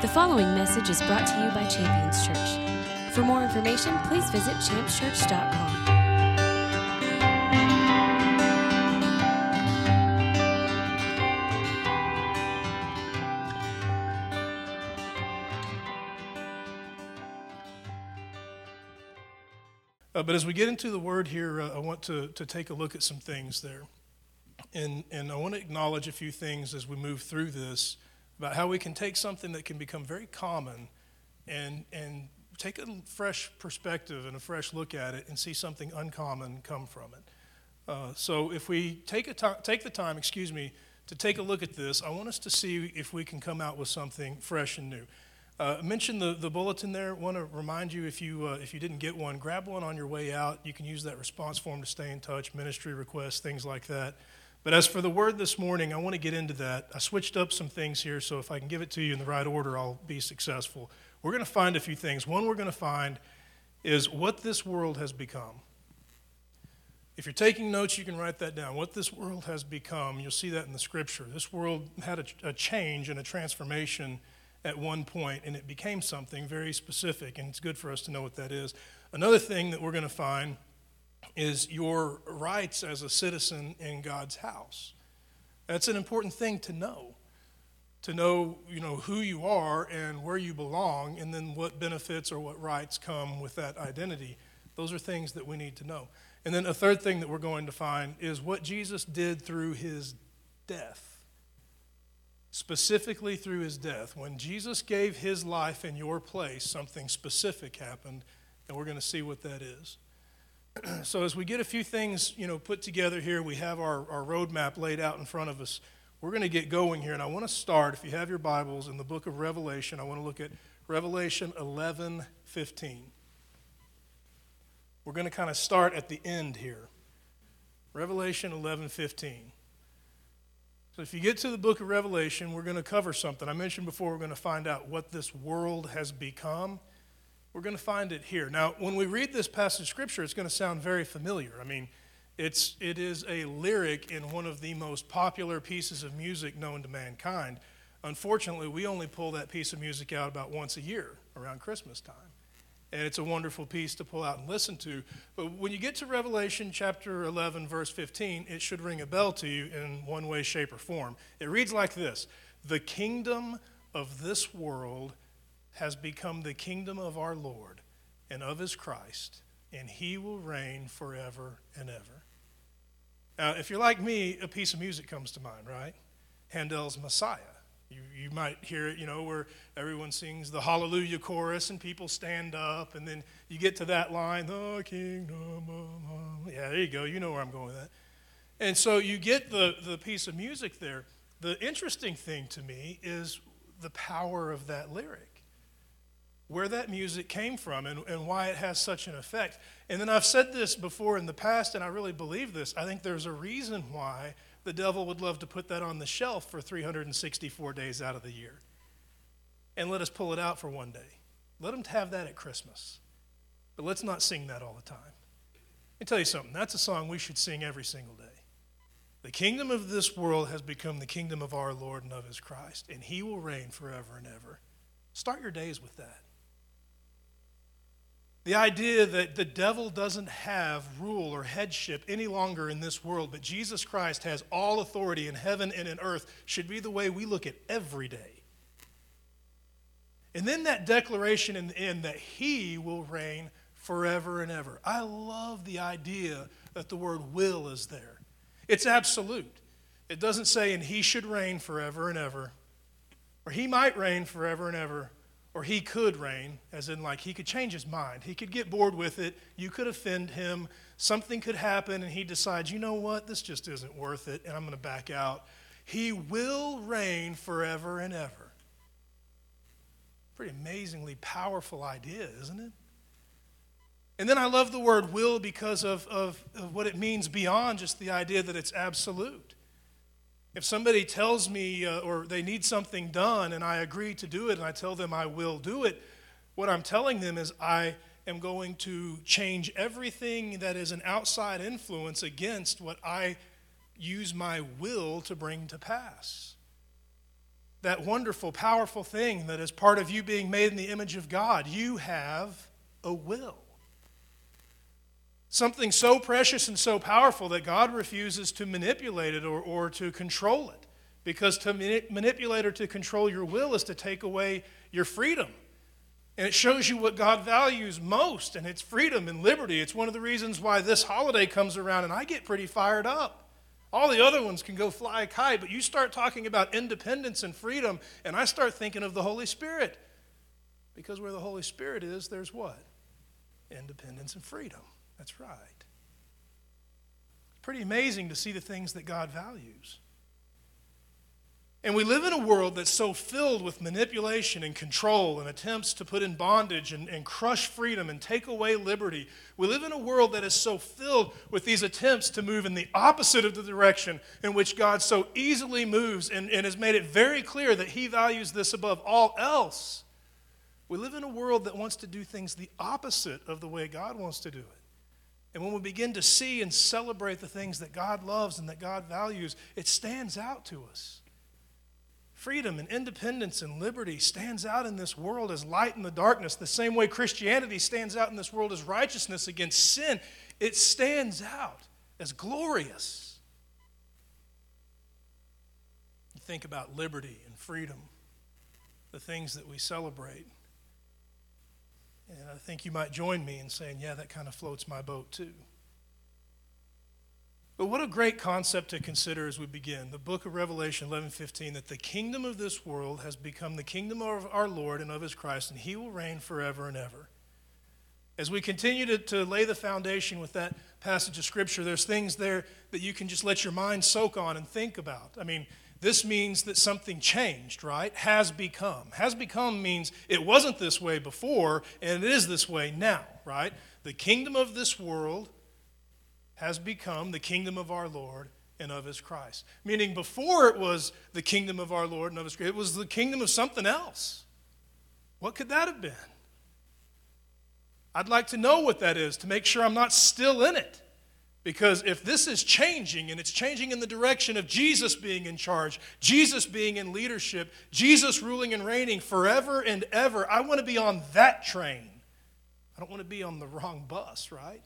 The following message is brought to you by Champions Church. For more information, please visit championschurch.com. Uh, but as we get into the word here, uh, I want to, to take a look at some things there. And, and I want to acknowledge a few things as we move through this about how we can take something that can become very common and, and take a fresh perspective and a fresh look at it and see something uncommon come from it. Uh, so if we take, a to- take the time, excuse me, to take a look at this, I want us to see if we can come out with something fresh and new. Uh, mention the, the bulletin there. Want to remind you if you uh, if you didn't get one, grab one on your way out. You can use that response form to stay in touch, ministry requests, things like that. But as for the word this morning, I want to get into that. I switched up some things here, so if I can give it to you in the right order, I'll be successful. We're going to find a few things. One we're going to find is what this world has become. If you're taking notes, you can write that down. What this world has become, you'll see that in the scripture. This world had a, a change and a transformation at one point, and it became something very specific, and it's good for us to know what that is. Another thing that we're going to find is your rights as a citizen in God's house. That's an important thing to know. To know, you know, who you are and where you belong, and then what benefits or what rights come with that identity. Those are things that we need to know. And then a third thing that we're going to find is what Jesus did through his death specifically through his death. When Jesus gave his life in your place, something specific happened, and we're going to see what that is. so as we get a few things, you know, put together here, we have our, our roadmap laid out in front of us. We're going to get going here, and I want to start, if you have your Bibles, in the book of Revelation. I want to look at Revelation 11, 15. We're going to kind of start at the end here. Revelation 11, 15. So, if you get to the book of Revelation, we're going to cover something. I mentioned before, we're going to find out what this world has become. We're going to find it here. Now, when we read this passage of Scripture, it's going to sound very familiar. I mean, it's, it is a lyric in one of the most popular pieces of music known to mankind. Unfortunately, we only pull that piece of music out about once a year around Christmas time and it's a wonderful piece to pull out and listen to. But when you get to Revelation chapter 11, verse 15, it should ring a bell to you in one way, shape, or form. It reads like this The kingdom of this world has become the kingdom of our Lord and of his Christ, and he will reign forever and ever. Now, if you're like me, a piece of music comes to mind, right? Handel's Messiah. You, you might hear it, you know, where everyone sings the Hallelujah chorus and people stand up, and then you get to that line, the kingdom of. Yeah, there you go. You know where I'm going with that. And so you get the, the piece of music there. The interesting thing to me is the power of that lyric, where that music came from, and, and why it has such an effect. And then I've said this before in the past, and I really believe this. I think there's a reason why the devil would love to put that on the shelf for 364 days out of the year and let us pull it out for one day. Let him have that at Christmas. But let's not sing that all the time. Let me tell you something that's a song we should sing every single day. The kingdom of this world has become the kingdom of our Lord and of his Christ, and he will reign forever and ever. Start your days with that. The idea that the devil doesn't have rule or headship any longer in this world, but Jesus Christ has all authority in heaven and in earth should be the way we look at every day. And then that declaration in the end that he will reign forever and ever. I love the idea that the word will is there. It's absolute. It doesn't say, and he should reign forever and ever, or he might reign forever and ever or he could reign, as in, like, he could change his mind. He could get bored with it. You could offend him. Something could happen, and he decides, you know what, this just isn't worth it, and I'm going to back out. He will reign forever and ever. Pretty amazingly powerful idea, isn't it? And then I love the word will because of, of, of what it means beyond just the idea that it's absolute. If somebody tells me uh, or they need something done and I agree to do it and I tell them I will do it, what I'm telling them is I am going to change everything that is an outside influence against what I use my will to bring to pass. that wonderful, powerful thing that is part of you being made in the image of God. You have a will. Something so precious and so powerful that God refuses to manipulate it or, or to control it. Because to manipulate or to control your will is to take away your freedom. And it shows you what God values most, and it's freedom and liberty. It's one of the reasons why this holiday comes around and I get pretty fired up. All the other ones can go fly a kite, but you start talking about independence and freedom, and I start thinking of the Holy Spirit. Because where the Holy Spirit is, there's what? Independence and freedom. That's right. Pretty amazing to see the things that God values. And we live in a world that's so filled with manipulation and control and attempts to put in bondage and, and, crush freedom and take away liberty. We live in a world that is so filled with these attempts to move in the opposite of the direction in which God so easily moves and, and has made it very clear that He values this above all else. We live in a world that wants to do things the opposite of the way God wants to do it. And when we begin to see and celebrate the things that God loves and that God values, it stands out to us. Freedom and independence and liberty stands out in this world as light in the darkness, the same way Christianity stands out in this world as righteousness against sin. It stands out as glorious. You think about liberty and freedom, the things that we celebrate. And I think you might join me in saying, yeah, that kind of floats my boat too. But what a great concept to consider as we begin. The book of Revelation 11:15 that the kingdom of this world has become the kingdom of our Lord and of his Christ and he will reign forever and ever. As we continue to, to lay the foundation with that passage of scripture, there's things there that you can just let your mind soak on and think about. I mean, this means that something changed, right? Has become. Has become means it wasn't this way before and it is this way now, right? The kingdom of this world has become the kingdom of our Lord and of his Christ. Meaning, before it was the kingdom of our Lord and of his Christ, it was the kingdom of something else. What could that have been? I'd like to know what that is to make sure I'm not still in it. Because if this is changing and it's changing in the direction of Jesus being in charge, Jesus being in leadership, Jesus ruling and reigning forever and ever, I want to be on that train. I don't want to be on the wrong bus, right?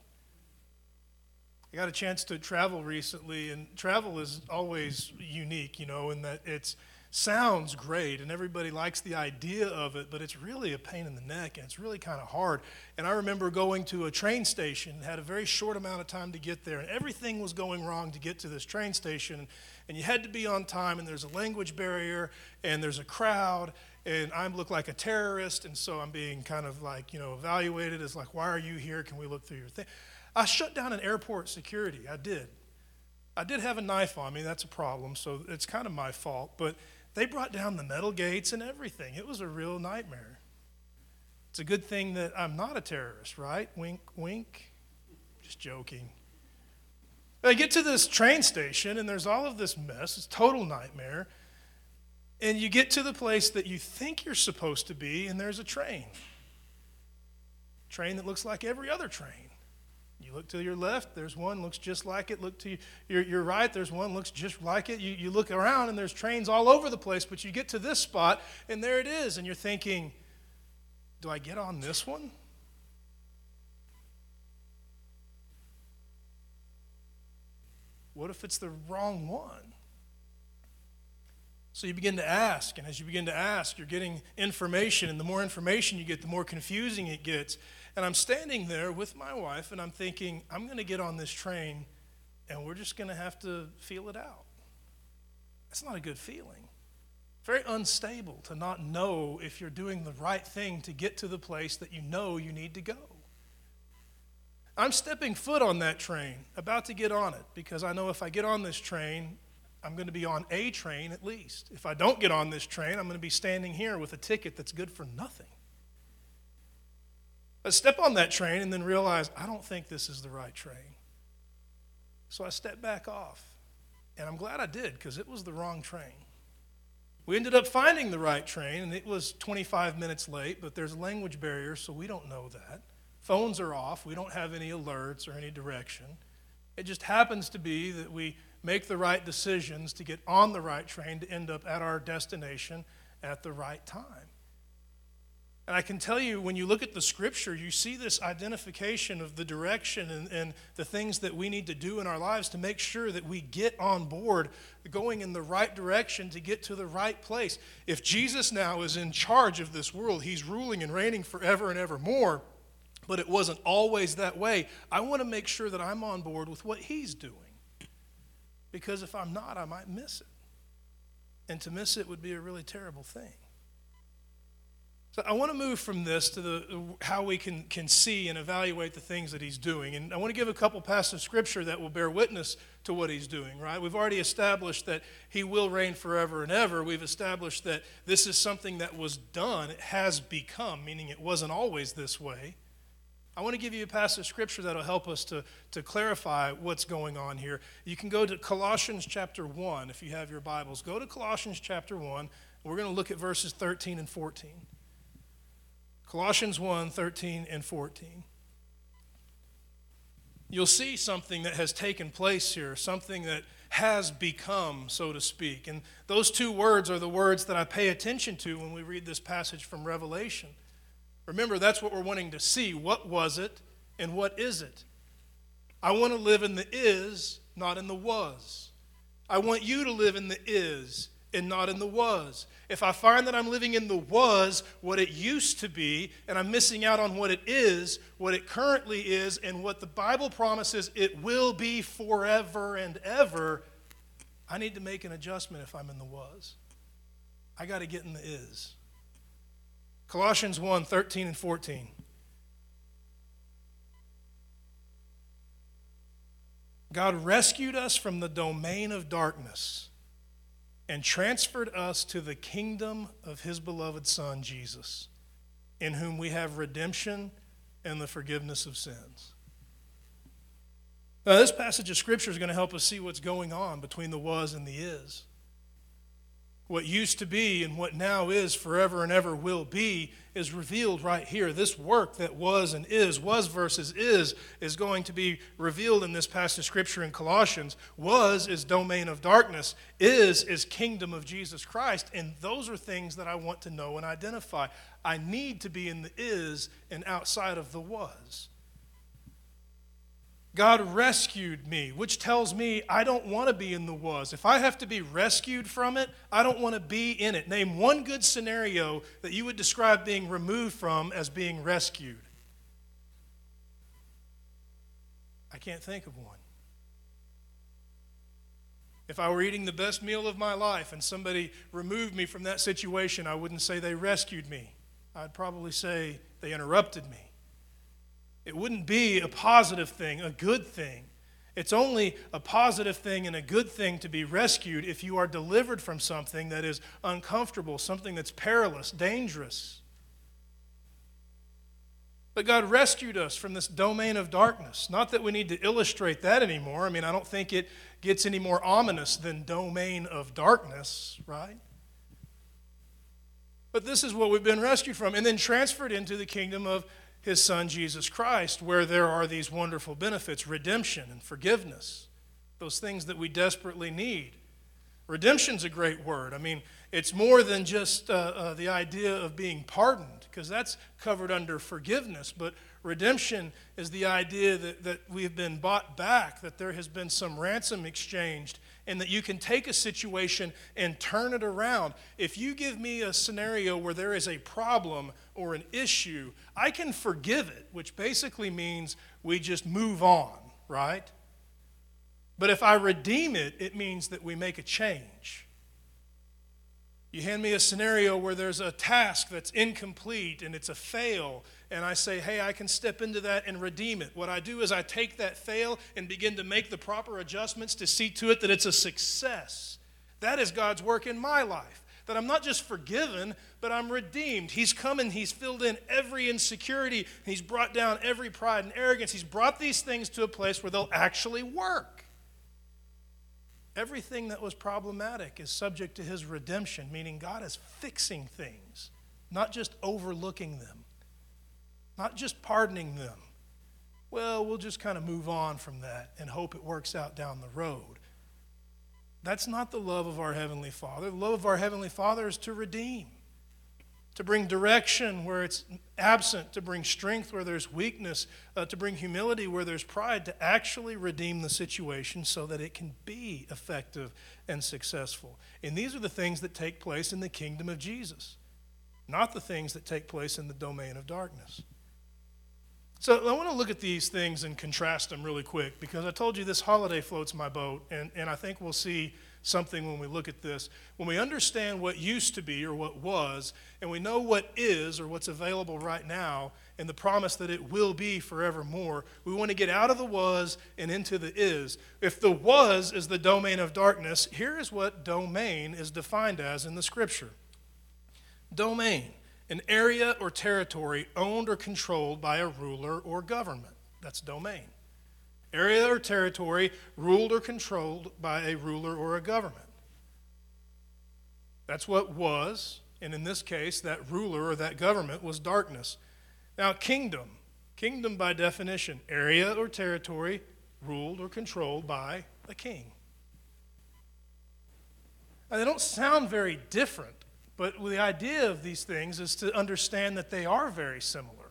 I got a chance to travel recently, and travel is always unique, you know, in that it sounds great and everybody likes the idea of it, but it's really a pain in the neck and it's really kind of hard. And I remember going to a train station, had a very short amount of time to get there, and everything was going wrong to get to this train station. And you had to be on time, and there's a language barrier, and there's a crowd, and I look like a terrorist, and so I'm being kind of like, you know, evaluated as like, why are you here? Can we look through your thing? I shut down an airport security. I did. I did have a knife on me. That's a problem. So it's kind of my fault. But they brought down the metal gates and everything. It was a real nightmare. It's a good thing that I'm not a terrorist, right? Wink, wink. Just joking. I get to this train station and there's all of this mess. It's total nightmare. And you get to the place that you think you're supposed to be, and there's a train. Train that looks like every other train. You look to your left, there's one looks just like it. Look to your, your right, there's one looks just like it. You, you look around and there's trains all over the place, but you get to this spot and there it is, and you're thinking, do I get on this one? What if it's the wrong one? So you begin to ask, and as you begin to ask, you're getting information, and the more information you get, the more confusing it gets. And I'm standing there with my wife, and I'm thinking, I'm going to get on this train, and we're just going to have to feel it out. That's not a good feeling. Very unstable to not know if you're doing the right thing to get to the place that you know you need to go. I'm stepping foot on that train, about to get on it, because I know if I get on this train, I'm going to be on a train at least. If I don't get on this train, I'm going to be standing here with a ticket that's good for nothing. I step on that train and then realize I don't think this is the right train. So I step back off. And I'm glad I did because it was the wrong train. We ended up finding the right train, and it was 25 minutes late, but there's a language barrier, so we don't know that. Phones are off. We don't have any alerts or any direction. It just happens to be that we make the right decisions to get on the right train to end up at our destination at the right time. And I can tell you, when you look at the scripture, you see this identification of the direction and, and, the things that we need to do in our lives to make sure that we get on board going in the right direction to get to the right place. If Jesus now is in charge of this world, he's ruling and reigning forever and evermore, but it wasn't always that way. I want to make sure that I'm on board with what he's doing. Because if I'm not, I might miss it. And to miss it would be a really terrible thing. So I want to move from this to the how we can, can see and evaluate the things that he's doing. And I want to give a couple passages of scripture that will bear witness to what he's doing, right? We've already established that he will reign forever and ever. We've established that this is something that was done, it has become, meaning it wasn't always this way. I want to give you a passage of scripture that'll help us to, to clarify what's going on here. You can go to Colossians chapter 1 if you have your Bibles. Go to Colossians chapter 1. We're going to look at verses 13 and 14. Colossians 1 13 and 14. You'll see something that has taken place here, something that has become, so to speak. And those two words are the words that I pay attention to when we read this passage from Revelation. Remember, that's what we're wanting to see. What was it and what is it? I want to live in the is, not in the was. I want you to live in the is and not in the was. If I find that I'm living in the was, what it used to be, and I'm missing out on what it is, what it currently is, and what the Bible promises it will be forever and ever, I need to make an adjustment if I'm in the was. I got to get in the is. Colossians 1 13 and 14. God rescued us from the domain of darkness and transferred us to the kingdom of his beloved Son, Jesus, in whom we have redemption and the forgiveness of sins. Now, this passage of Scripture is going to help us see what's going on between the was and the is. What used to be and what now is forever and ever will be is revealed right here. This work that was and is, was versus is, is going to be revealed in this passage of Scripture in Colossians. Was is domain of darkness, is is kingdom of Jesus Christ. And those are things that I want to know and identify. I need to be in the is and outside of the was. God rescued me, which tells me I don't want to be in the was. If I have to be rescued from it, I don't want to be in it. Name one good scenario that you would describe being removed from as being rescued. I can't think of one. If I were eating the best meal of my life and somebody removed me from that situation, I wouldn't say they rescued me. I'd probably say they interrupted me. It wouldn't be a positive thing, a good thing. It's only a positive thing and a good thing to be rescued if you are delivered from something that is uncomfortable, something that's perilous, dangerous. But God rescued us from this domain of darkness. Not that we need to illustrate that anymore. I mean, I don't think it gets any more ominous than domain of darkness, right? But this is what we've been rescued from and then transferred into the kingdom of his son Jesus Christ, where there are these wonderful benefits redemption and forgiveness, those things that we desperately need. Redemption's a great word. I mean, it's more than just uh, uh, the idea of being pardoned, because that's covered under forgiveness. But redemption is the idea that, that we have been bought back, that there has been some ransom exchanged, and that you can take a situation and turn it around. If you give me a scenario where there is a problem or an issue, I can forgive it, which basically means we just move on, right? But if I redeem it, it means that we make a change. You hand me a scenario where there's a task that's incomplete and it's a fail, and I say, hey, I can step into that and redeem it. What I do is I take that fail and begin to make the proper adjustments to see to it that it's a success. That is God's work in my life. That I'm not just forgiven, but I'm redeemed. He's come and He's filled in every insecurity. He's brought down every pride and arrogance. He's brought these things to a place where they'll actually work. Everything that was problematic is subject to His redemption, meaning God is fixing things, not just overlooking them, not just pardoning them. Well, we'll just kind of move on from that and hope it works out down the road. That's not the love of our Heavenly Father. The love of our Heavenly Father is to redeem, to bring direction where it's absent, to bring strength where there's weakness, uh, to bring humility where there's pride, to actually redeem the situation so that it can be effective and successful. And these are the things that take place in the kingdom of Jesus, not the things that take place in the domain of darkness. So I want to look at these things and contrast them really quick because I told you this holiday floats my boat, and, and I think we'll see something when we look at this. When we understand what used to be or what was, and we know what is or what's available right now, and the promise that it will be forevermore, we want to get out of the was and into the is. If the was is the domain of darkness, here is what domain is defined as in the scripture domain an area or territory owned or controlled by a ruler or government. That's domain. Area or territory ruled or controlled by a ruler or a government. That's what was, and in this case, that ruler or that government was darkness. Now, kingdom. Kingdom, by definition, area or territory ruled or controlled by a king. Now, they don't sound very different but the idea of these things is to understand that they are very similar.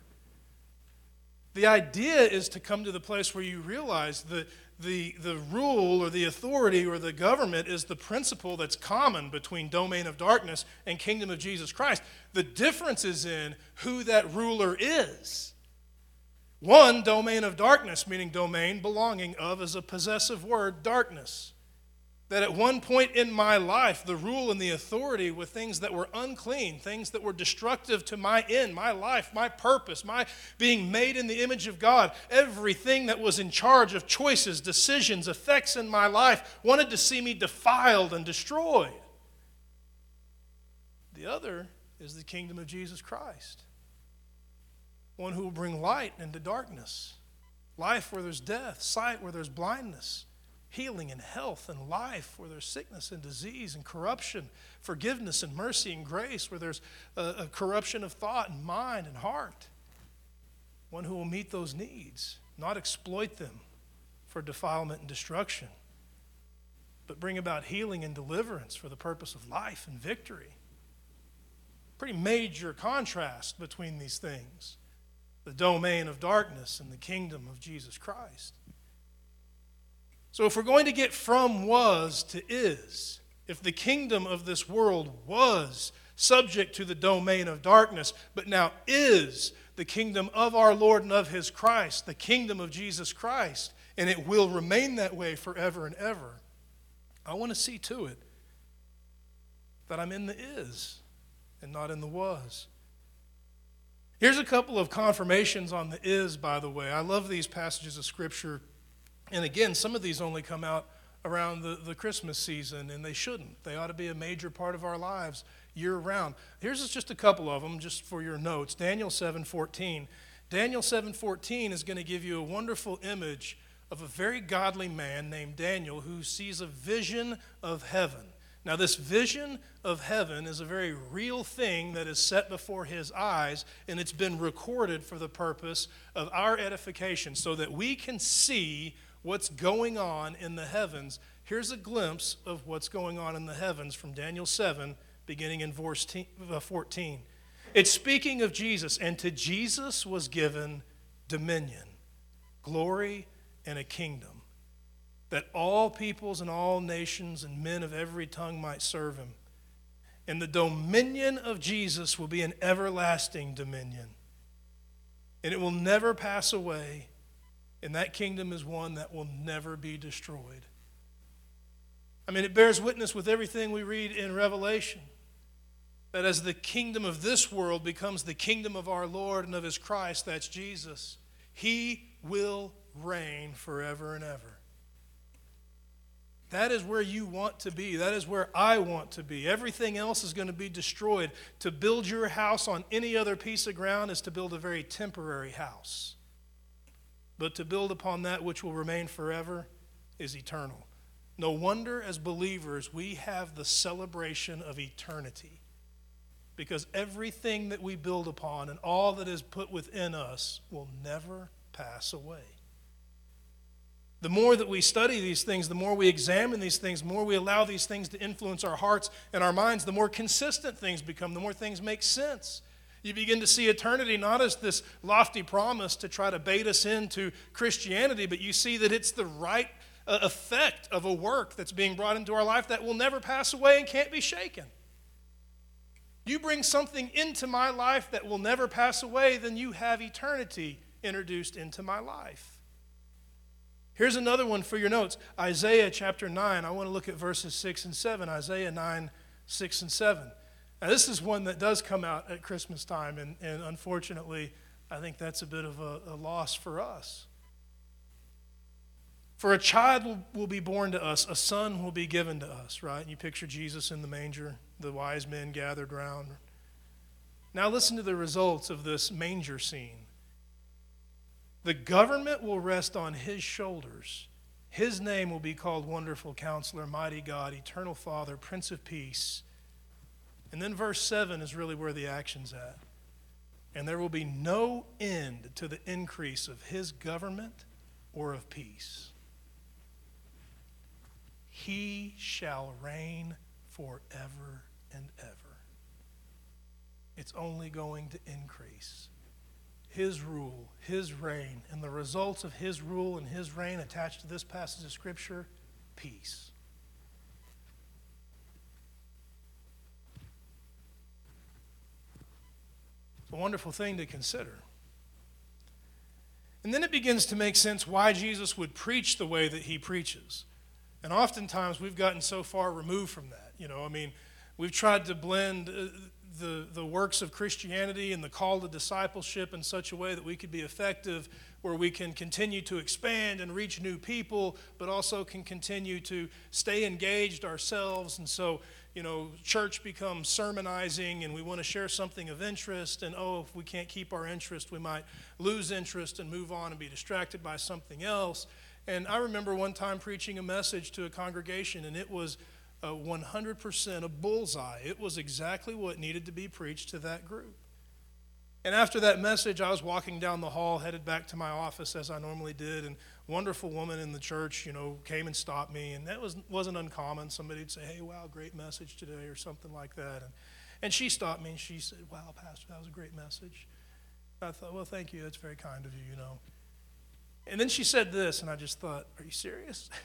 The idea is to come to the place where you realize that the, the rule or the authority or the government is the principle that's common between domain of darkness and kingdom of Jesus Christ. The difference is in who that ruler is. One, domain of darkness, meaning domain belonging of, is a possessive word, darkness that at one point in my life, the rule and the authority were things that were unclean, things that were destructive to my end, my life, my purpose, my being made in the image of God. Everything that was in charge of choices, decisions, effects in my life wanted to see me defiled and destroyed. The other is the kingdom of Jesus Christ, one who will bring light into darkness, life where there's death, sight where there's blindness healing and health and life where there's sickness and disease and corruption, forgiveness and mercy and grace where there's a, a, corruption of thought and mind and heart. One who will meet those needs, not exploit them for defilement and destruction, but bring about healing and deliverance for the purpose of life and victory. Pretty major contrast between these things the domain of darkness and the kingdom of Jesus Christ. So, if we're going to get from was to is, if the kingdom of this world was subject to the domain of darkness, but now is the kingdom of our Lord and of his Christ, the kingdom of Jesus Christ, and it will remain that way forever and ever, I want to see to it that I'm in the is and not in the was. Here's a couple of confirmations on the is, by the way. I love these passages of Scripture and again, some of these only come out around the, the Christmas season, and they shouldn't. They ought to be a major part of our lives year round. Here's just a couple of them, just for your notes. Daniel 7:14. Daniel 7:14 is going to give you a wonderful image of a very godly man named Daniel who sees a vision of heaven. Now, this vision of heaven is a very real thing that is set before his eyes, and it's been recorded for the purpose of our edification so that we can see what's going on in the heavens. Here's a glimpse of what's going on in the heavens from Daniel 7, beginning in verse uh, 14. It's speaking of Jesus, and to Jesus was given dominion, glory, and a kingdom, that all peoples and all nations and men of every tongue might serve him. And the dominion of Jesus will be an everlasting dominion, and it will never pass away and that kingdom is one that will never be destroyed. I mean, it bears witness with everything we read in Revelation that as the kingdom of this world becomes the kingdom of our Lord and of his Christ, that's Jesus, he will reign forever and ever. That is where you want to be. That is where I want to be. Everything else is going to be destroyed. To build your house on any other piece of ground is to build a very temporary house. But to build upon that which will remain forever is eternal. No wonder, as believers, we have the celebration of eternity. Because everything that we build upon and all that is put within us will never pass away. The more that we study these things, the more we examine these things, the more we allow these things to influence our hearts and our minds, the more consistent things become, the more things make sense. You begin to see eternity not as this lofty promise to try to bait us into Christianity, but you see that it's the right uh, effect of a work that's being brought into our life that will never pass away and can't be shaken. You bring something into my life that will never pass away, then you have eternity introduced into my life. Here's another one for your notes Isaiah chapter 9. I want to look at verses 6 and 7. Isaiah 9, 6 and 7. Now, this is one that does come out at Christmas time, and, and unfortunately, I think that's a bit of a, a loss for us. For a child will, be born to us, a son will be given to us, right? And you picture Jesus in the manger, the wise men gathered round. Now, listen to the results of this manger scene. The government will rest on his shoulders. His name will be called Wonderful Counselor, Mighty God, Eternal Father, Prince of Peace. And then verse 7 is really where the action's at. And there will be no end to the increase of his government or of peace. He shall reign forever and ever. It's only going to increase his rule, his reign, and the results of his rule and his reign attached to this passage of Scripture peace. A wonderful thing to consider. And then it begins to make sense why Jesus would preach the way that he preaches. And oftentimes we've gotten so far removed from that. You know, I mean, we've tried to blend uh, the, the works of Christianity and the call to discipleship in such a way that we could be effective, where we can continue to expand and reach new people, but also can continue to stay engaged ourselves. And so, you know, church becomes sermonizing and we want to share something of interest. And oh, if we can't keep our interest, we might lose interest and move on and be distracted by something else. And I remember one time preaching a message to a congregation, and it was a 100% a bullseye. It was exactly what needed to be preached to that group. And after that message, I was walking down the hall, headed back to my office as I normally did, and wonderful woman in the church, you know, came and stopped me, and that was, wasn't uncommon. Somebody'd say, hey, wow, great message today, or something like that. And, and she stopped me, and she said, wow, Pastor, that was a great message. I thought, well, thank you. That's very kind of you, you know. And then she said this, and I just thought, are you serious?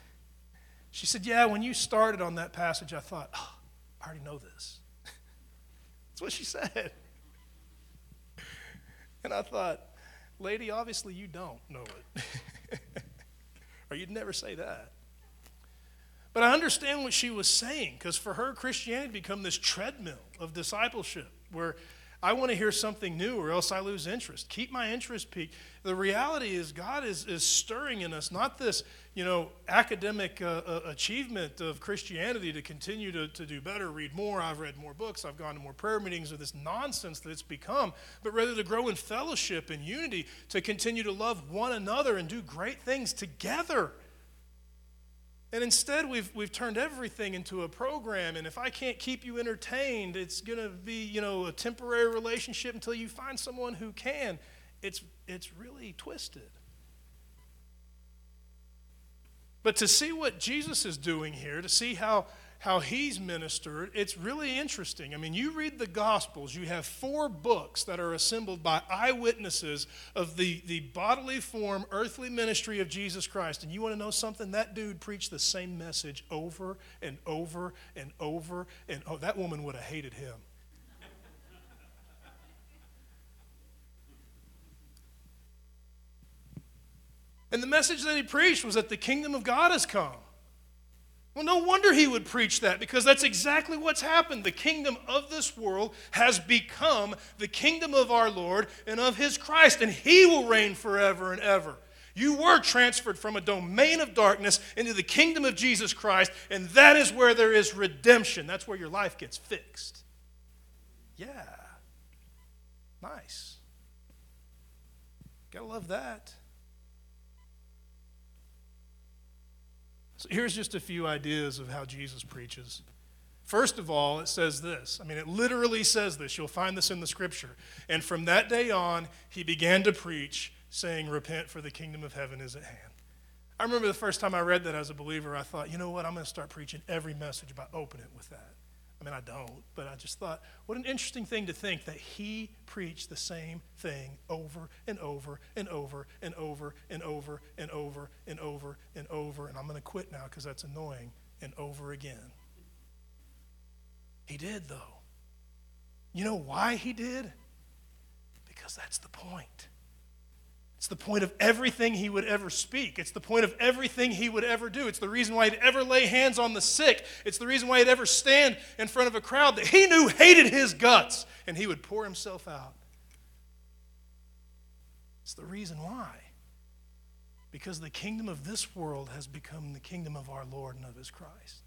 She said, Yeah, when you started on that passage, I thought, oh, I already know this. That's what she said. And I thought, Lady, obviously you don't know it. Or you'd never say that. But I understand what she was saying because for her, Christianity become this treadmill of discipleship where I want to hear something new or else I lose interest. Keep my interest piqued. The reality is God is, is stirring in us, not this, you know, academic uh, uh, achievement of Christianity to continue to, to do better, read more, I've read more books, I've gone to more prayer meetings, or this nonsense that it's become, but rather to grow in fellowship and unity, to continue to love one another and do great things together. And instead, we've, we've turned everything into a program. And if I can't keep you entertained, it's going to be, you know, a temporary relationship until you find someone who can. It's, it's really twisted. But to see what Jesus is doing here, to see how how he's ministered, it's really interesting. I mean, you read the Gospels, you have four books that are assembled by eyewitnesses of the, the bodily form, earthly ministry of Jesus Christ. And you want to know something? That dude preached the same message over and over and over. And oh, that woman would have hated him. And the message that he preached was that the kingdom of God has come. Well, no wonder he would preach that because that's exactly what's happened. The kingdom of this world has become the kingdom of our Lord and of his Christ, and he will reign forever and ever. You were transferred from a domain of darkness into the kingdom of Jesus Christ, and that is where there is redemption. That's where your life gets fixed. Yeah. Nice. Gotta love that. So here's just a few ideas of how Jesus preaches. First of all, it says this. I mean, it literally says this. You'll find this in the scripture. And from that day on, he began to preach, saying, Repent, for the kingdom of heaven is at hand. I remember the first time I read that as a believer, I thought, you know what, I'm going to start preaching every message about open it with that. I mean, I don't, but I just thought, what an interesting thing to think that he preached the same thing over and over and over and over and over and over and over and over. And I'm going to quit now because that's annoying and over again. He did, though. You know why he did? Because that's the point. It's the point of everything he would ever speak. It's the point of everything he would ever do. It's the reason why he'd ever lay hands on the sick. It's the reason why he'd ever stand in front of a crowd that he knew hated his guts and he would pour himself out. It's the reason why. Because the kingdom of this world has become the kingdom of our Lord and of his Christ.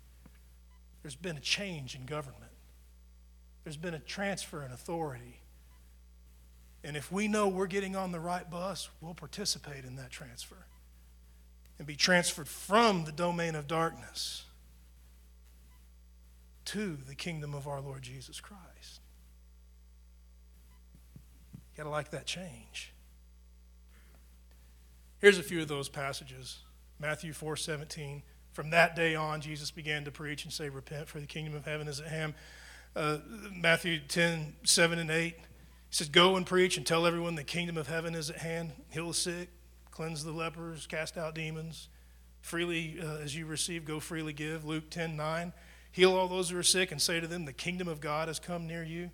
There's been a change in government, there's been a transfer in authority. And if we know we're getting on the right bus, we'll participate in that transfer and be transferred from the domain of darkness to the kingdom of our Lord Jesus Christ. You got to like that change. Here's a few of those passages. Matthew 4 17. From that day on, Jesus began to preach and say, Repent, for the kingdom of heaven is at hand. Uh, Matthew 10 7 and 8. He says, Go and preach and tell everyone the kingdom of heaven is at hand. Heal the sick, cleanse the lepers, cast out demons. Freely uh, as you receive, go freely give. Luke 10 9. Heal all those who are sick and say to them, The kingdom of God has come near you.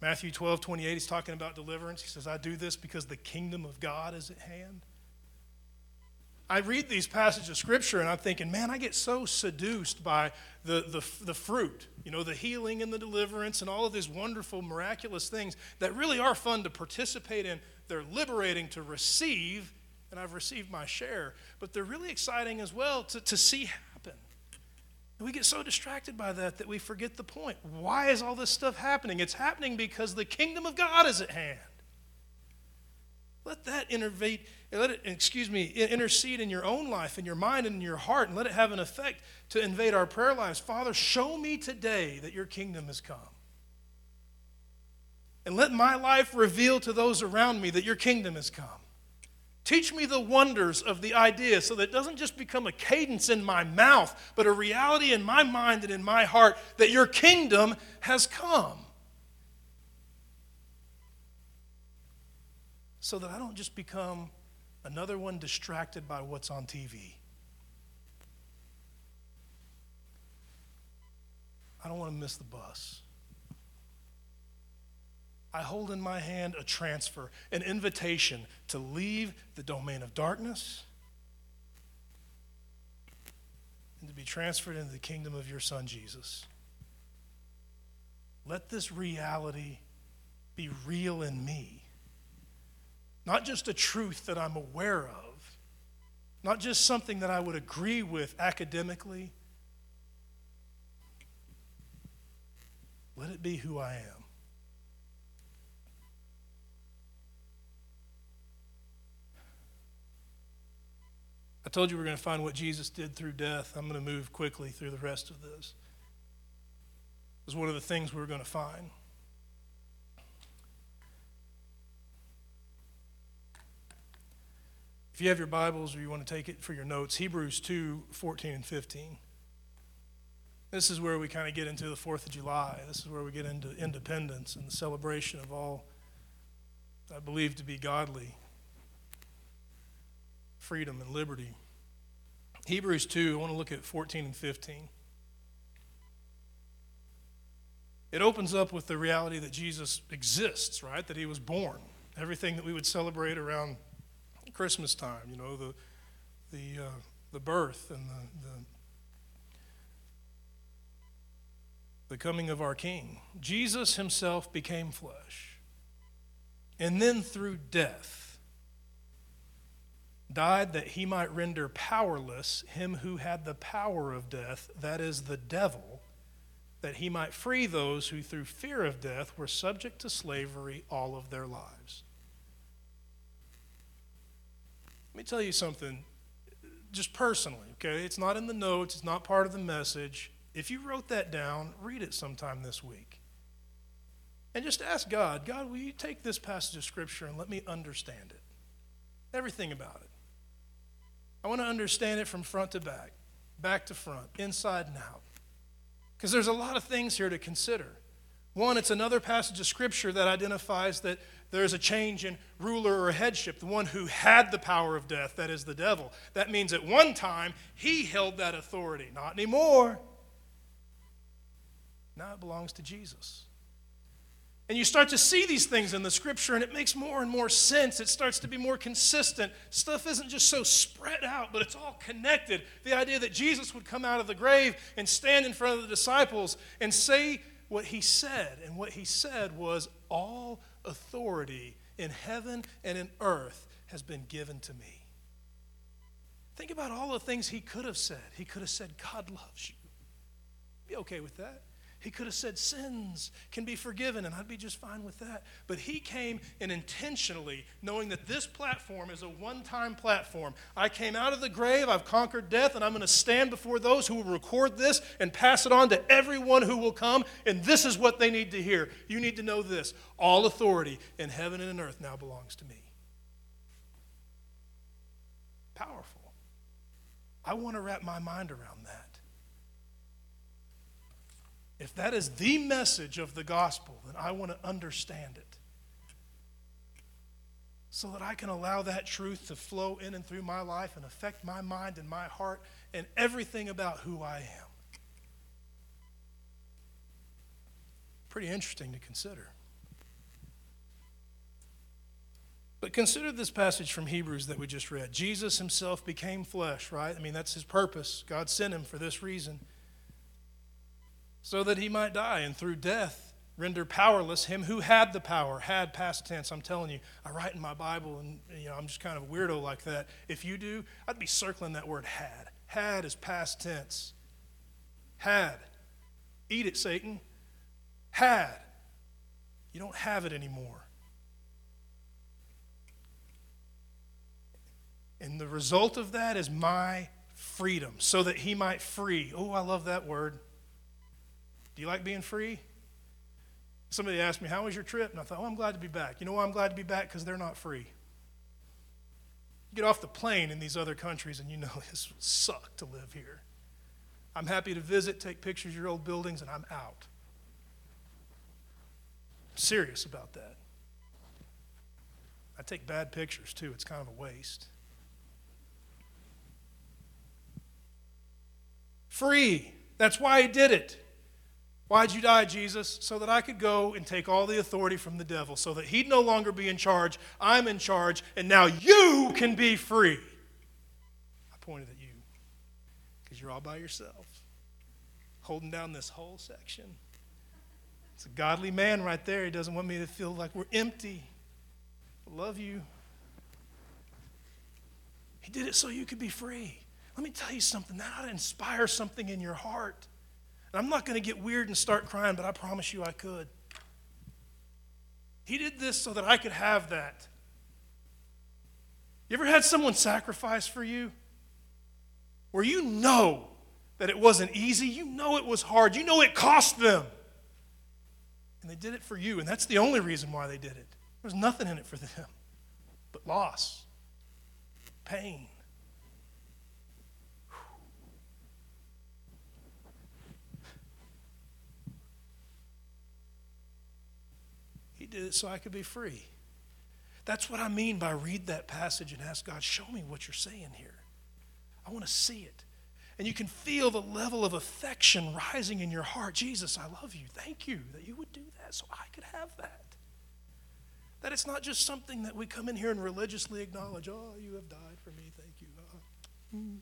Matthew 12 28, he's talking about deliverance. He says, I do this because the kingdom of God is at hand. I read these passages of scripture and I'm thinking, man, I get so seduced by the, the, the fruit, you know, the healing and the deliverance and all of these wonderful, miraculous things that really are fun to participate in. They're liberating to receive, and I've received my share, but they're really exciting as well to, to see happen. And we get so distracted by that that we forget the point. Why is all this stuff happening? It's happening because the kingdom of God is at hand. Let that innervate, let it, excuse me, intercede in your own life, in your mind, and in your heart, and let it have an effect to invade our prayer lives. Father, show me today that your kingdom has come. And let my life reveal to those around me that your kingdom has come. Teach me the wonders of the idea so that it doesn't just become a cadence in my mouth, but a reality in my mind and in my heart that your kingdom has come. So that I don't just become another one distracted by what's on TV. I don't want to miss the bus. I hold in my hand a transfer, an invitation to leave the domain of darkness and to be transferred into the kingdom of your Son, Jesus. Let this reality be real in me not just a truth that I'm aware of, not just something that I would agree with academically. Let it be who I am. I told you we are going to find what Jesus did through death. I'm going to move quickly through the rest of this. Is one of the things we're going to find. If you have your Bibles or you want to take it for your notes, Hebrews 2 14 and 15. This is where we kind of get into the 4th of July. This is where we get into independence and the celebration of all I believe to be godly freedom and liberty. Hebrews 2, I want to look at 14 and 15. It opens up with the reality that Jesus exists, right? That he was born. Everything that we would celebrate around Christmas time, you know, the, the, uh, the birth and the, the, the coming of our King. Jesus himself became flesh. And then through death, died that he might render powerless him who had the power of death, that is, the devil, that he might free those who through fear of death were subject to slavery all of their lives. Let me tell you something, just personally, okay? It's not in the notes, it's not part of the message. If you wrote that down, read it sometime this week. And just ask God, God, will you take this passage of Scripture and let me understand it? Everything about it. I want to understand it from front to back, back to front, inside and out. Because there's a lot of things here to consider. One, it's another passage of Scripture that identifies that there's a change in ruler or headship. The one who had the power of death, that is the devil. That means at one time he held that authority. Not anymore. Now it belongs to Jesus. And you start to see these things in the scripture, and it makes more and more sense. It starts to be more consistent. Stuff isn't just so spread out, but it's all connected. The idea that Jesus would come out of the grave and stand in front of the disciples and say what he said. And what he said was, All authority in heaven and in earth has been given to me. Think about all the things he could have said. He could have said, God loves you. Be okay with that. He could have said sins can be forgiven, and I'd be just fine with that. But he came and intentionally, knowing that this platform is a one time platform. I came out of the grave, I've conquered death, and I'm going to stand before those who will record this and pass it on to everyone who will come. And this is what they need to hear. You need to know this all authority in heaven and in earth now belongs to me. Powerful. I want to wrap my mind around that. If that is the message of the gospel, then I want to understand it so that I can allow that truth to flow in and through my life and affect my mind and my heart and everything about who I am. Pretty interesting to consider. But consider this passage from Hebrews that we just read. Jesus himself became flesh, right? I mean, that's his purpose. God sent him for this reason so that he might die, and through death render powerless him who had the power. Had past tense, I'm telling you. I write in my Bible, and you know I'm just kind of a weirdo like that. If you do, I'd be circling that word had. Had is past tense. Had. Eat it, Satan. Had. You don't have it anymore. And the result of that is my freedom, so that he might free. Oh, I love that word do you like being free? Somebody asked me, How was your trip? And I thought, Oh, I'm glad to be back. You know why I'm glad to be back? Because they're not free. You get off the plane in these other countries and you know this would suck to live here. I'm happy to visit, take pictures of your old buildings, and I'm out. I'm serious about that. I take bad pictures too, it's kind of a waste. Free. That's why he did it. Why'd you die, Jesus? So that I could go and take all the authority from the devil, so that he'd no longer be in charge. I'm in charge, and now you can be free. I pointed at you because you're all by yourself, holding down this whole section. It's a godly man right there. He doesn't want me to feel like we're empty. I love you. He did it so you could be free. Let me tell you something. That ought to inspire something in your heart. And I'm not going to get weird and start crying, but I promise you I could. He did this so that I could have that. You ever had someone sacrifice for you? Where you know that it wasn't easy, you know it was hard, you know it cost them. And they did it for you, and that's the only reason why they did it. There was nothing in it for them but loss, pain, did it so I could be free. That's what I mean by read that passage and ask God, show me what you're saying here. I want to see it. And you can feel the level of affection rising in your heart. Jesus, I love you. Thank you that you would do that so I could have that. That it's not just something that we come in here and religiously acknowledge, oh, you have died for me. Thank you. Uh, mm.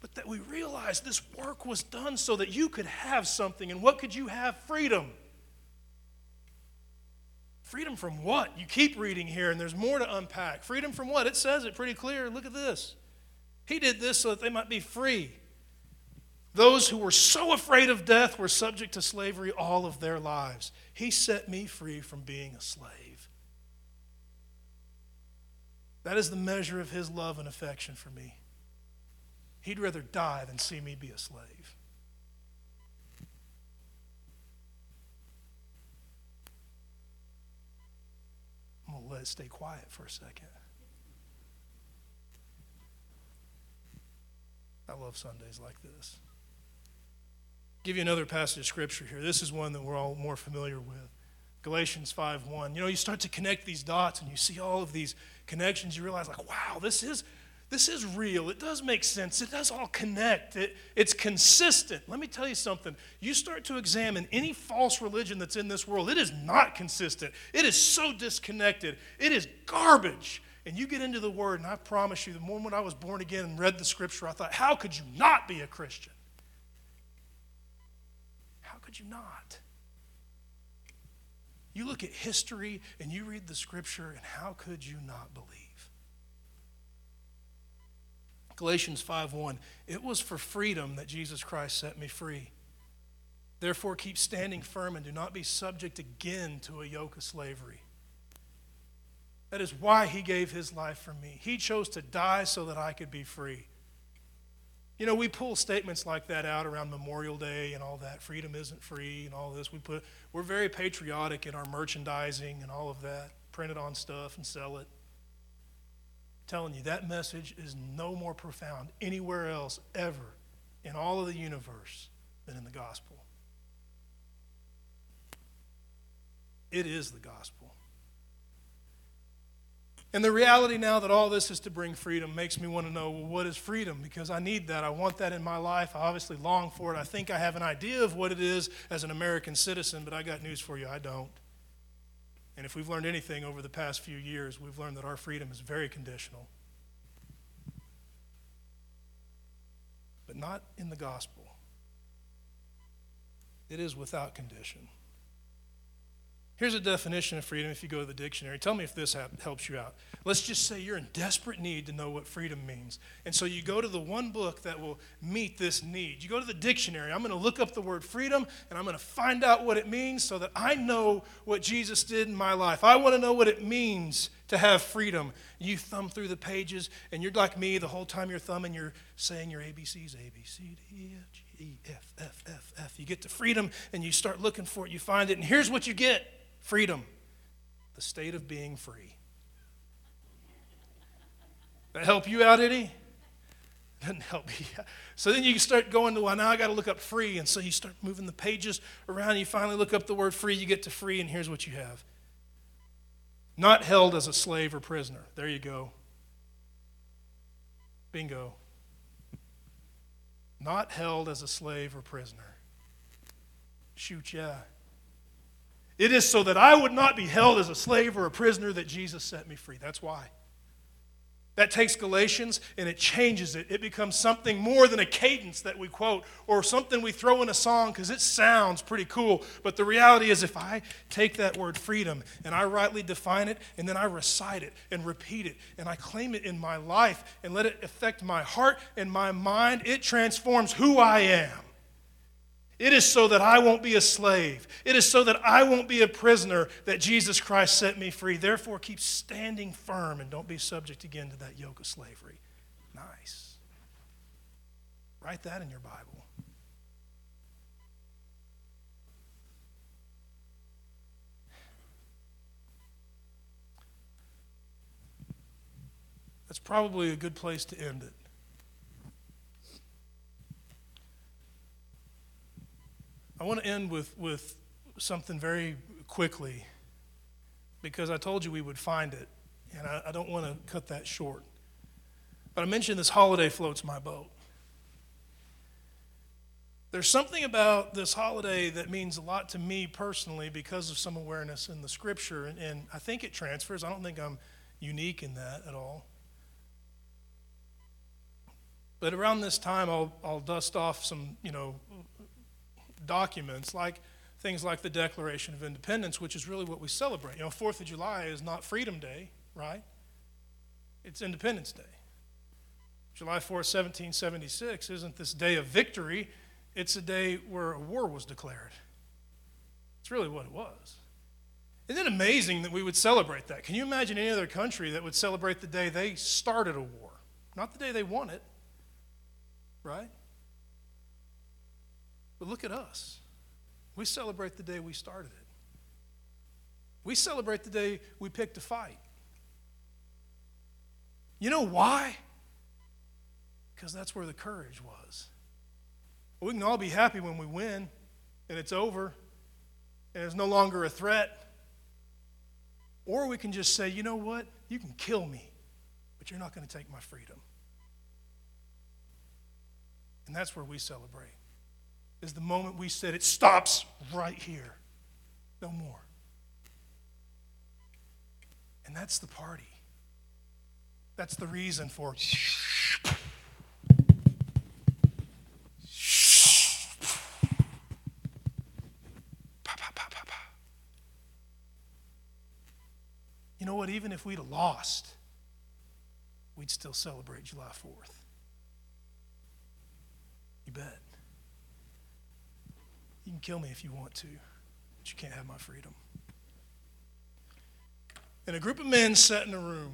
But that we realize this work was done so that you could have something. And what could you have? Freedom. Freedom from what? You keep reading here, and there's more to unpack. Freedom from what? It says it pretty clear. Look at this. He did this so that they might be free. Those who were so afraid of death were subject to slavery all of their lives. He set me free from being a slave. That is the measure of his love and affection for me. He'd rather die than see me be a slave. I'm going to let it stay quiet for a second. I love Sundays like this. give you another passage of scripture here. This is one that we're all more familiar with. Galatians 5:1. You know, you start to connect these dots and you see all of these connections. You realize, like, wow, this is this is real. It does make sense. It does all connect. It, it's consistent. Let me tell you something. You start to examine any false religion that's in this world, it is not consistent. It is so disconnected. It is garbage. And you get into the Word, and I promise you, the moment I was born again and read the Scripture, I thought, how could you not be a Christian? How could you not? You look at history and you read the Scripture, and how could you not believe? Galatians 5:1 It was for freedom that Jesus Christ set me free. Therefore keep standing firm and do not be subject again to a yoke of slavery. That is why he gave his life for me. He chose to die so that I could be free. You know, we pull statements like that out around Memorial Day and all that. Freedom isn't free and all this. We put we're very patriotic in our merchandising and all of that. Print it on stuff and sell it telling you that message is no more profound anywhere else ever in all of the universe than in the gospel. It is the gospel. And the reality now that all this is to bring freedom makes me want to know well, what is freedom? Because I need that. I want that in my life. I obviously long for it. I think I have an idea of what it is as an American citizen, but I got news for you I don't. And if we've learned anything over the past few years, we've learned that our freedom is very conditional. But not in the gospel. It is without condition. Here's a definition of freedom if you go to the dictionary. Tell me if this helps you out. Let's just say you're in desperate need to know what freedom means. And so you go to the one book that will meet this need. You go to the dictionary. I'm going to look up the word freedom and I'm going to find out what it means so that I know what Jesus did in my life. I want to know what it means to have freedom. You thumb through the pages and you're like me the whole time you're thumbing, you're saying your ABCs A, B, C, D, E, F, G, E, F, F, F, F. You get to freedom and you start looking for it. You find it, and here's what you get freedom the state of being free. That help you out any? Doesn't help me. So then you start going to, well, now I got to look up free. And so you start moving the pages around. You finally look up the word free. You get to free, and here's what you have not held as a slave or prisoner. There you go. Bingo. Not held as a slave or prisoner. Shoot, yeah. It is so that I would not be held as a slave or a prisoner that Jesus set me free. That's why. That takes Galatians and it changes it. It becomes something more than a cadence that we quote or something we throw in a song because it sounds pretty cool. But the reality is, if I take that word freedom and I rightly define it and then I recite it and repeat it and I claim it in my life and let it affect my heart and my mind, it transforms who I am. It is so that I won't be a slave. It is so that I won't be a prisoner that Jesus Christ set me free. Therefore, keep standing firm and don't be subject again to that yoke of slavery. Nice. Write that in your Bible. That's probably a good place to end it. I want to end with, with something very quickly because I told you we would find it, and I, I don't want to cut that short. But I mentioned this holiday floats my boat. There's something about this holiday that means a lot to me personally because of some awareness in the scripture, and, and I think it transfers. I don't think I'm unique in that at all. But around this time, I'll, I'll dust off some, you know, documents like things like the Declaration of Independence, which is really what we celebrate. You know, Fourth of July is not Freedom Day, right? It's Independence Day. July 4, 1776 isn't this day of victory, it's a day where a war was declared. It's really what it was. Isn't it amazing that we would celebrate that? Can you imagine any other country that would celebrate the day they started a war? Not the day they won it, right? But look at us. We celebrate the day we started it. We celebrate the day we picked a fight. You know why? because that's where the courage was. We can all be happy when we win and it's over and it's no longer a threat. Or we can just say, you know what? You can kill me, but you're not going to take my freedom. And that's where we celebrate. Is the moment we said it stops right here. No more. And that's the party. That's the reason for You know what? Even if we'd have lost, we'd still celebrate July 4th. You bet. You can kill me if you want to, but you can't have my freedom. And a group of men sat in a room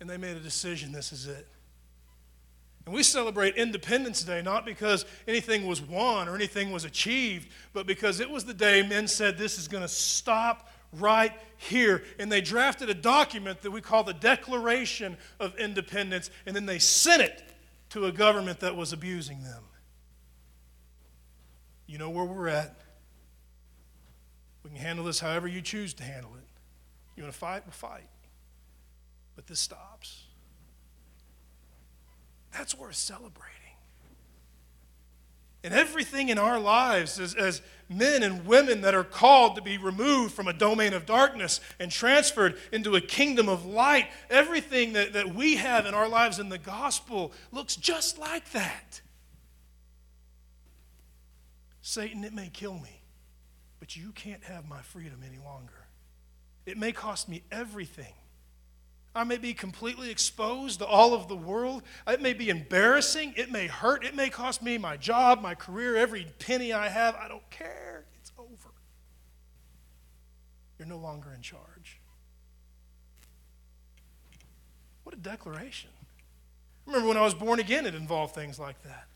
and they made a decision this is it. And we celebrate Independence Day not because anything was won or anything was achieved, but because it was the day men said this is going to stop right here. And they drafted a document that we call the Declaration of Independence, and then they sent it to a government that was abusing them. You know where we're at. We can handle this however you choose to handle it. You want to fight? We'll fight. But this stops. That's worth celebrating. And everything in our lives as, as men and women that are called to be removed from a domain of darkness and transferred into a kingdom of light, everything that, that we have in our lives in the gospel looks just like that. Satan, it may kill me, but you can't have my freedom any longer. It may cost me everything. I may be completely exposed to all of the world. It may be embarrassing. It may hurt. It may cost me my job, my career, every penny I have. I don't care. It's over. You're no longer in charge. What a declaration. Remember when I was born again, it involved things like that.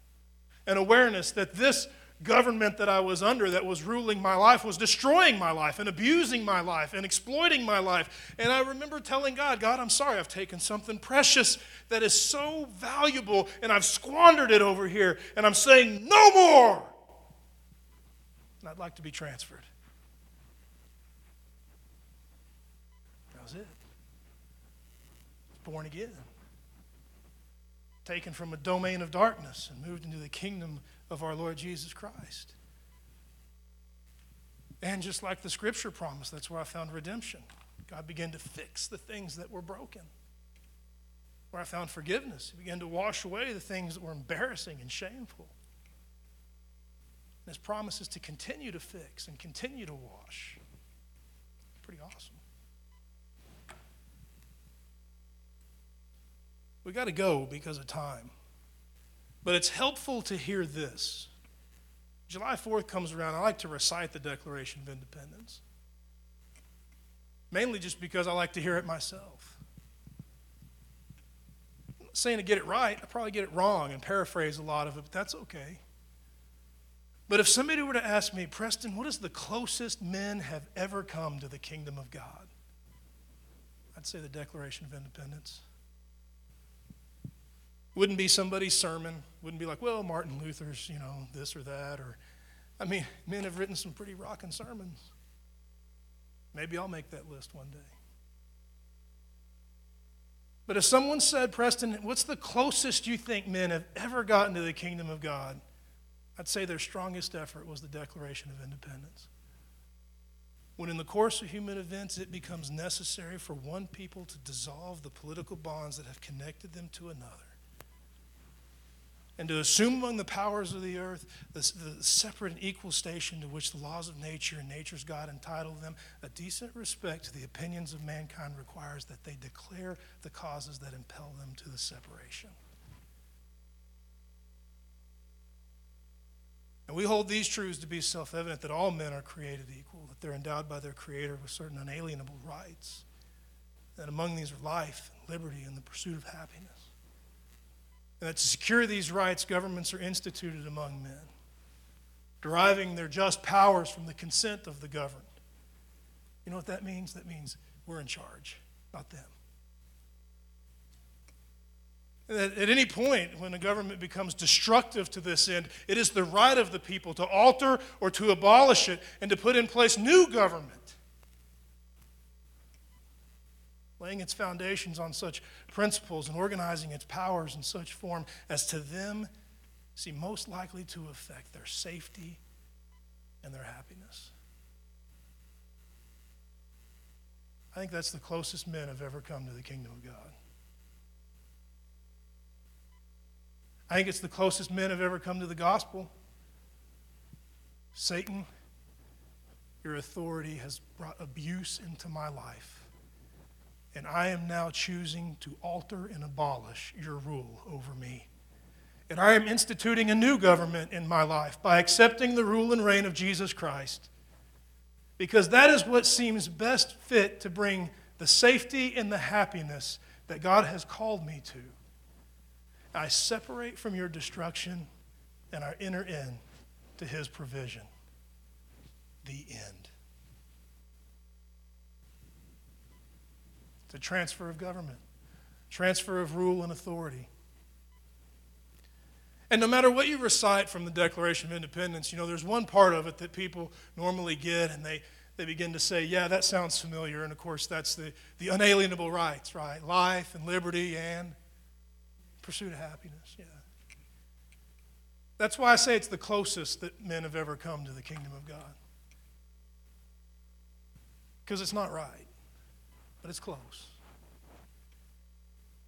An awareness that this government that I was under that was ruling my life was destroying my life and abusing my life and exploiting my life. And I remember telling God, God, I'm sorry, I've taken something precious that is so valuable and I've squandered it over here. And I'm saying, no more. And I'd like to be transferred. That was it. Born again. Taken from a domain of darkness and moved into the kingdom of our Lord Jesus Christ. And just like the scripture promised, that's where I found redemption. God began to fix the things that were broken. Where I found forgiveness, He began to wash away the things that were embarrassing and shameful. And His promise is to continue to fix and continue to wash. Pretty awesome. We got to go because of time. But it's helpful to hear this. July 4th comes around, I like to recite the Declaration of Independence. Mainly just because I like to hear it myself. I'm not saying to get it right, I probably get it wrong and paraphrase a lot of it, but that's okay. But if somebody were to ask me, Preston, what is the closest men have ever come to the kingdom of God? I'd say the Declaration of Independence. Wouldn't be somebody's sermon. Wouldn't be like, well, Martin Luther's, you know, this or that. Or, I mean, men have written some pretty rocking sermons. Maybe I'll make that list one day. But if someone said, Preston, what's the closest you think men have ever gotten to the kingdom of God? I'd say their strongest effort was the Declaration of Independence. When in the course of human events it becomes necessary for one people to dissolve the political bonds that have connected them to another, and to assume among the powers of the earth the, the, separate and equal station to which the laws of nature and nature's God entitle them, a decent respect to the opinions of mankind requires that they declare the causes that impel them to the separation. And we hold these truths to be self evident that all men are created equal, that they're endowed by their Creator with certain unalienable rights, that among these are life, liberty, and the pursuit of happiness and that to secure these rights, governments are instituted among men, deriving their just powers from the consent of the governed. You know what that means? That means we're in charge, not them. That at any point when a government becomes destructive to this end, it is the right of the people to alter or to abolish it and to put in place new government. Laying its foundations on such principles and organizing its powers in such form as to them seem most likely to affect their safety and their happiness. I think that's the closest men have ever come to the kingdom of God. I think it's the closest men have ever come to the gospel. Satan, your authority has brought abuse into my life. And I am now choosing to alter and abolish your rule over me. And I am instituting a new government in my life by accepting the rule and reign of Jesus Christ. Because that is what seems best fit to bring the safety and the happiness that God has called me to. I separate from your destruction and I enter in to his provision. The end. It's a transfer of government, transfer of rule and authority. And no matter what you recite from the Declaration of Independence, you know, there's one part of it that people normally get and they, they begin to say, yeah, that sounds familiar. And of course, that's the, the unalienable rights, right? Life and liberty and pursuit of happiness, yeah. That's why I say it's the closest that men have ever come to the kingdom of God. Because it's not right, but it's close.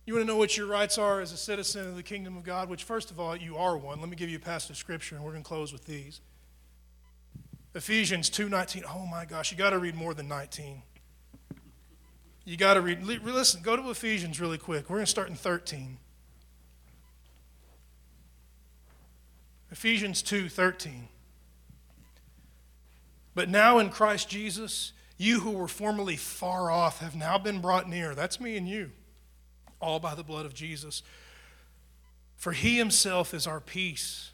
You want to know what your rights are as a citizen of the kingdom of God? Which, first of all, you are one. Let me give you a passage of scripture, and we're going to close with these. Ephesians 2:19. Oh my gosh, you got to read more than 19. You got to read. Listen, go to Ephesians really quick. We're going to start in 13. Ephesians 2:13. But now in Christ Jesus, you who were formerly far off have now been brought near. That's me and you all by the blood of Jesus. For he himself is our peace.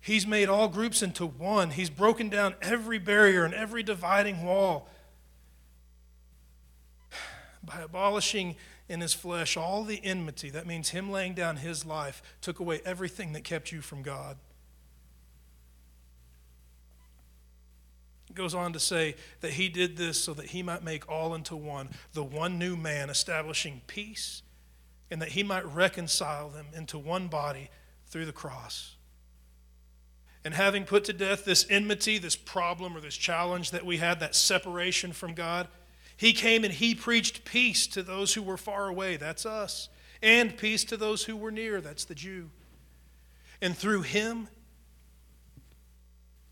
He's made all groups into one. He's broken down every barrier and every dividing wall by abolishing in his flesh all the enmity. That means him laying down his life took away everything that kept you from God. Goes on to say that he did this so that he might make all into one, the one new man, establishing peace and that he might reconcile them into one body through the cross. And having put to death this enmity, this problem, or this challenge that we had, that separation from God, he came and he preached peace to those who were far away, that's us, and peace to those who were near, that's the Jew. And through him,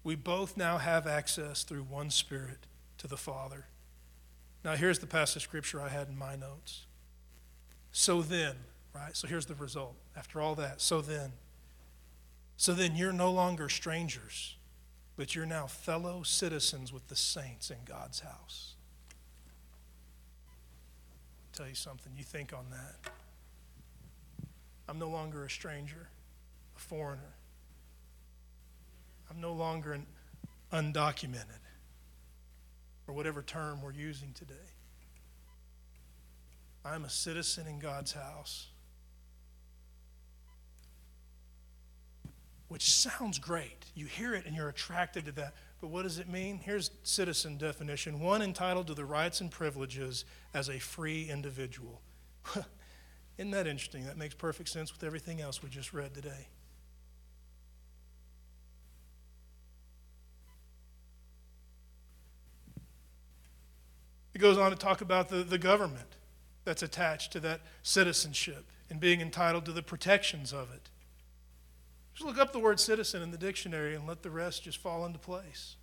we both now have access through one Spirit to the Father. Now, here's the passage of scripture I had in my notes. So then, right? So here's the result. After all that, so then. So then you're no longer strangers, but you're now fellow citizens with the saints in God's house. I'll tell you something, you think on that. I'm no longer a stranger, a foreigner. I'm no longer an undocumented, or whatever term we're using today. I'm a citizen in God's house. Which sounds great. You hear it and you're attracted to that. But what does it mean? Here's citizen definition one entitled to the rights and privileges as a free individual. Isn't that interesting? That makes perfect sense with everything else we just read today. It goes on to talk about the, the government that's attached to that citizenship and being entitled to the protections of it. Just look up the word citizen in the dictionary and let the rest just fall into place.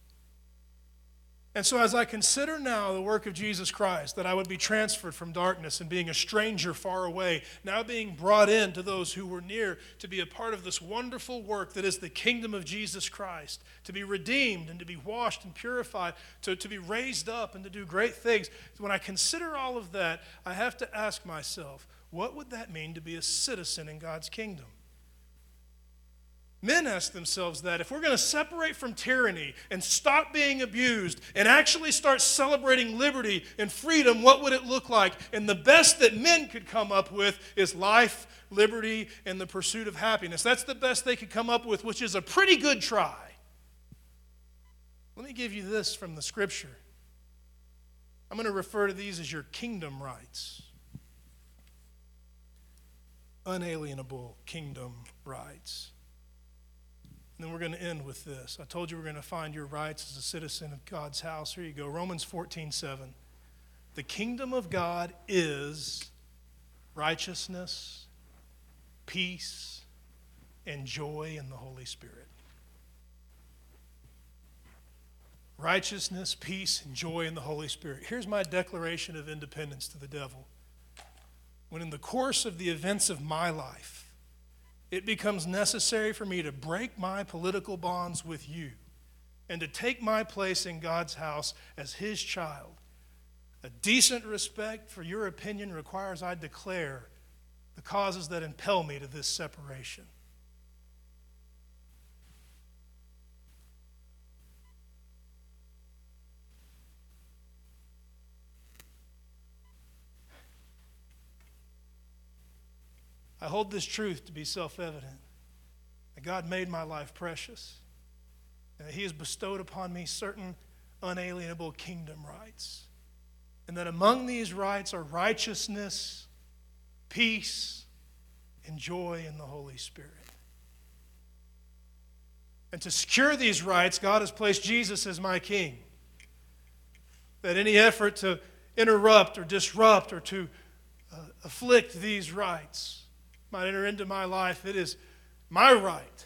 And so, as I consider now the work of Jesus Christ, that I would be transferred from darkness and being a stranger far away, now being brought in to those who were near to be a part of this wonderful work that is the kingdom of Jesus Christ, to be redeemed and to be washed and purified, to, to be raised up and to do great things. When I consider all of that, I have to ask myself, what would that mean to be a citizen in God's kingdom? Men ask themselves that if we're going to separate from tyranny and stop being abused and actually start celebrating liberty and freedom, what would it look like? And the best that men could come up with is life, liberty, and the pursuit of happiness. That's the best they could come up with, which is a pretty good try. Let me give you this from the scripture. I'm going to refer to these as your kingdom rights unalienable kingdom rights. And then we're going to end with this. I told you we're going to find your rights as a citizen of God's house. Here you go Romans 14 7. The kingdom of God is righteousness, peace, and joy in the Holy Spirit. Righteousness, peace, and joy in the Holy Spirit. Here's my declaration of independence to the devil. When in the course of the events of my life, it becomes necessary for me to break my political bonds with you and to take my place in God's house as His child. A decent respect for your opinion requires I declare the causes that impel me to this separation. I hold this truth to be self evident that God made my life precious and that He has bestowed upon me certain unalienable kingdom rights. And that among these rights are righteousness, peace, and joy in the Holy Spirit. And to secure these rights, God has placed Jesus as my king. That any effort to interrupt or disrupt or to uh, afflict these rights might enter into my life, it is my right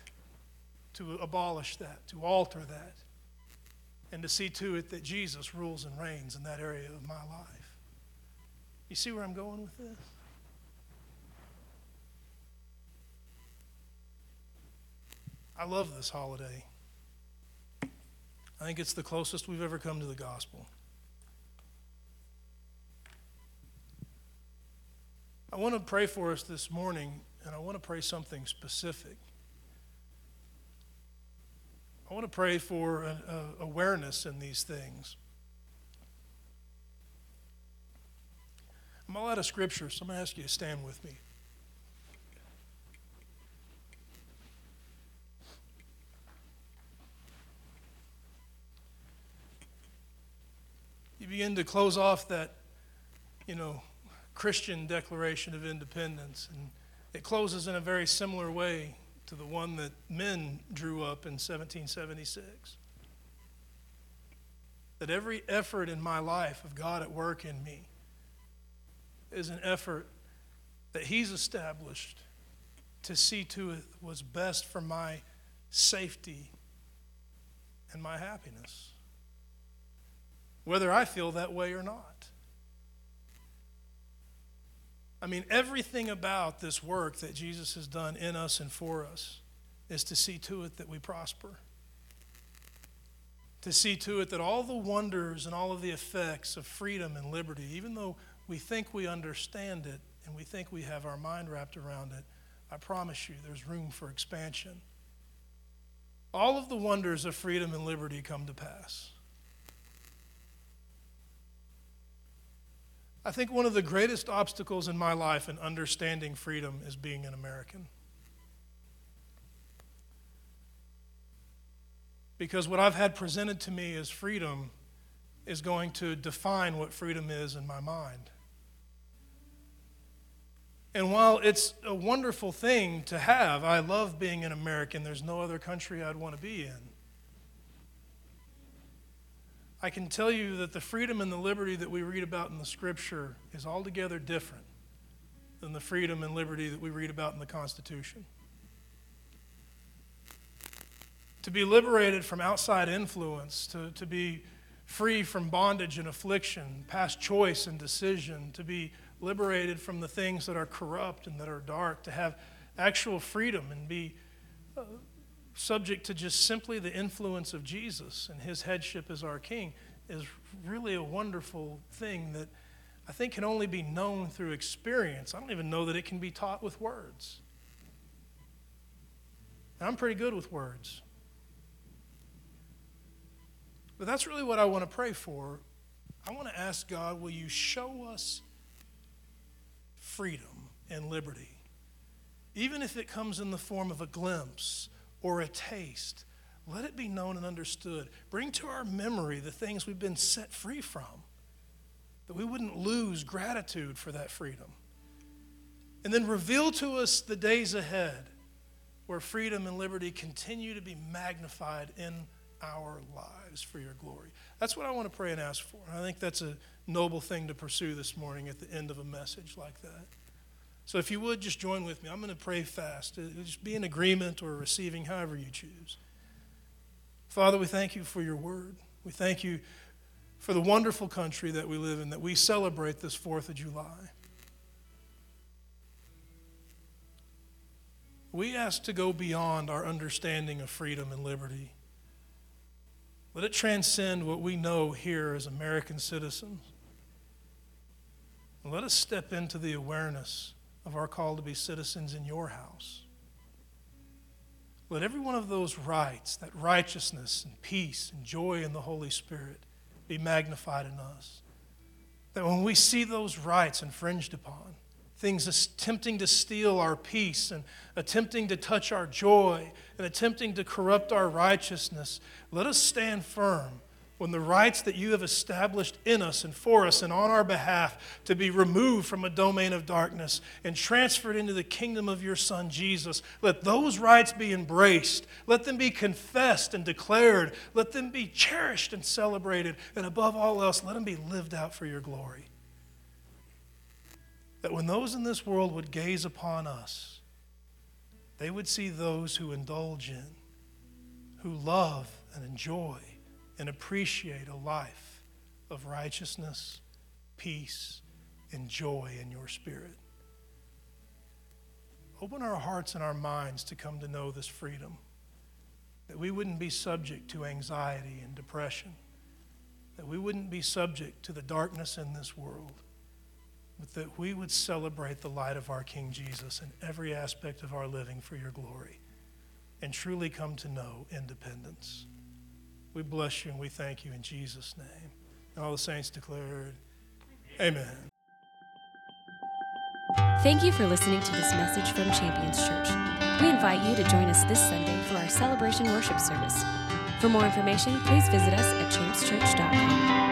to abolish that, to alter that, and to see to it that Jesus rules and reigns in that area of my life. You see where I'm going with this? I love this holiday. I think it's the closest we've ever come to the gospel. I want to pray for us this morning, and I want to pray something specific. I want to pray for an, uh, awareness in these things. I'm all out of scripture, so I'm going to ask you to stand with me. You begin to close off that, you know, Christian Declaration of Independence. And it closes in a very similar way to the one that men drew up in 1776. That every effort in my life of God at work in me is an effort that He's established to see to it was best for my safety and my happiness, whether I feel that way or not. I mean, everything about this work that Jesus has done in us and for us is to see to it that we prosper. To see to it that all the wonders and all of the effects of freedom and liberty, even though we think we understand it and we think we have our mind wrapped around it, I promise you there's room for expansion. All of the wonders of freedom and liberty come to pass. I think one of the greatest obstacles in my life in understanding freedom is being an American. Because what I've had presented to me as freedom is going to define what freedom is in my mind. And while it's a wonderful thing to have, I love being an American. There's no other country I'd want to be in. I can tell you that the freedom and the liberty that we read about in the scripture is altogether different than the freedom and liberty that we read about in the Constitution. To be liberated from outside influence, to, to be free from bondage and affliction, past choice and decision, to be liberated from the things that are corrupt and that are dark, to have actual freedom and be uh, subject to just simply the influence of Jesus and his headship as our king is really a wonderful thing that I think can only be known through experience. I don't even know that it can be taught with words. I'm pretty good with words. But that's really what I want to pray for. I want to ask God, will you show us freedom and liberty? Even if it comes in the form of a glimpse or a taste, let it be known and understood. Bring to our memory the things we've been set free from, that we wouldn't lose gratitude for that freedom. And then reveal to us the days ahead where freedom and liberty continue to be magnified in our lives for your glory. That's what I want to pray and ask for. I think that's a noble thing to pursue this morning at the end of a message like that. So if you would just join with me, I'm going to pray fast. Uh, just be in agreement or receiving, however you choose. Father, we thank you for your word. We thank you for the wonderful country that we live in, that we celebrate this 4th of July. We ask to go beyond our understanding of freedom and liberty. Let it transcend what we know here as American citizens. Let us step into the awareness of our call to be citizens in your house. Let every one of those rights, that righteousness and peace and joy in the Holy Spirit, be magnified in us. That when we see those rights infringed upon, things attempting to steal our peace and attempting to touch our joy and attempting to corrupt our righteousness, let us stand firm when the rights that you have established in us and for us and on our behalf to be removed from a domain of darkness and transferred into the kingdom of your Son Jesus, let those rights be embraced. Let them be confessed and declared. Let them be cherished and celebrated. And above all else, let them be lived out for your glory. That when those in this world would gaze upon us, they would see those who indulge in, who love and enjoy and appreciate a life of righteousness, peace, and joy in your spirit. Open our hearts and our minds to come to know this freedom, that we wouldn't be subject to anxiety and depression, that we wouldn't be subject to the darkness in this world, but that we would celebrate the light of our King Jesus in every aspect of our living for your glory and truly come to know independence. We bless you and we thank you in Jesus' name. And all the saints declared, Amen. Thank you for listening to this message from Champions Church. We invite you to join us this Sunday for our celebration worship service. For more information, please visit us at championschurch.com.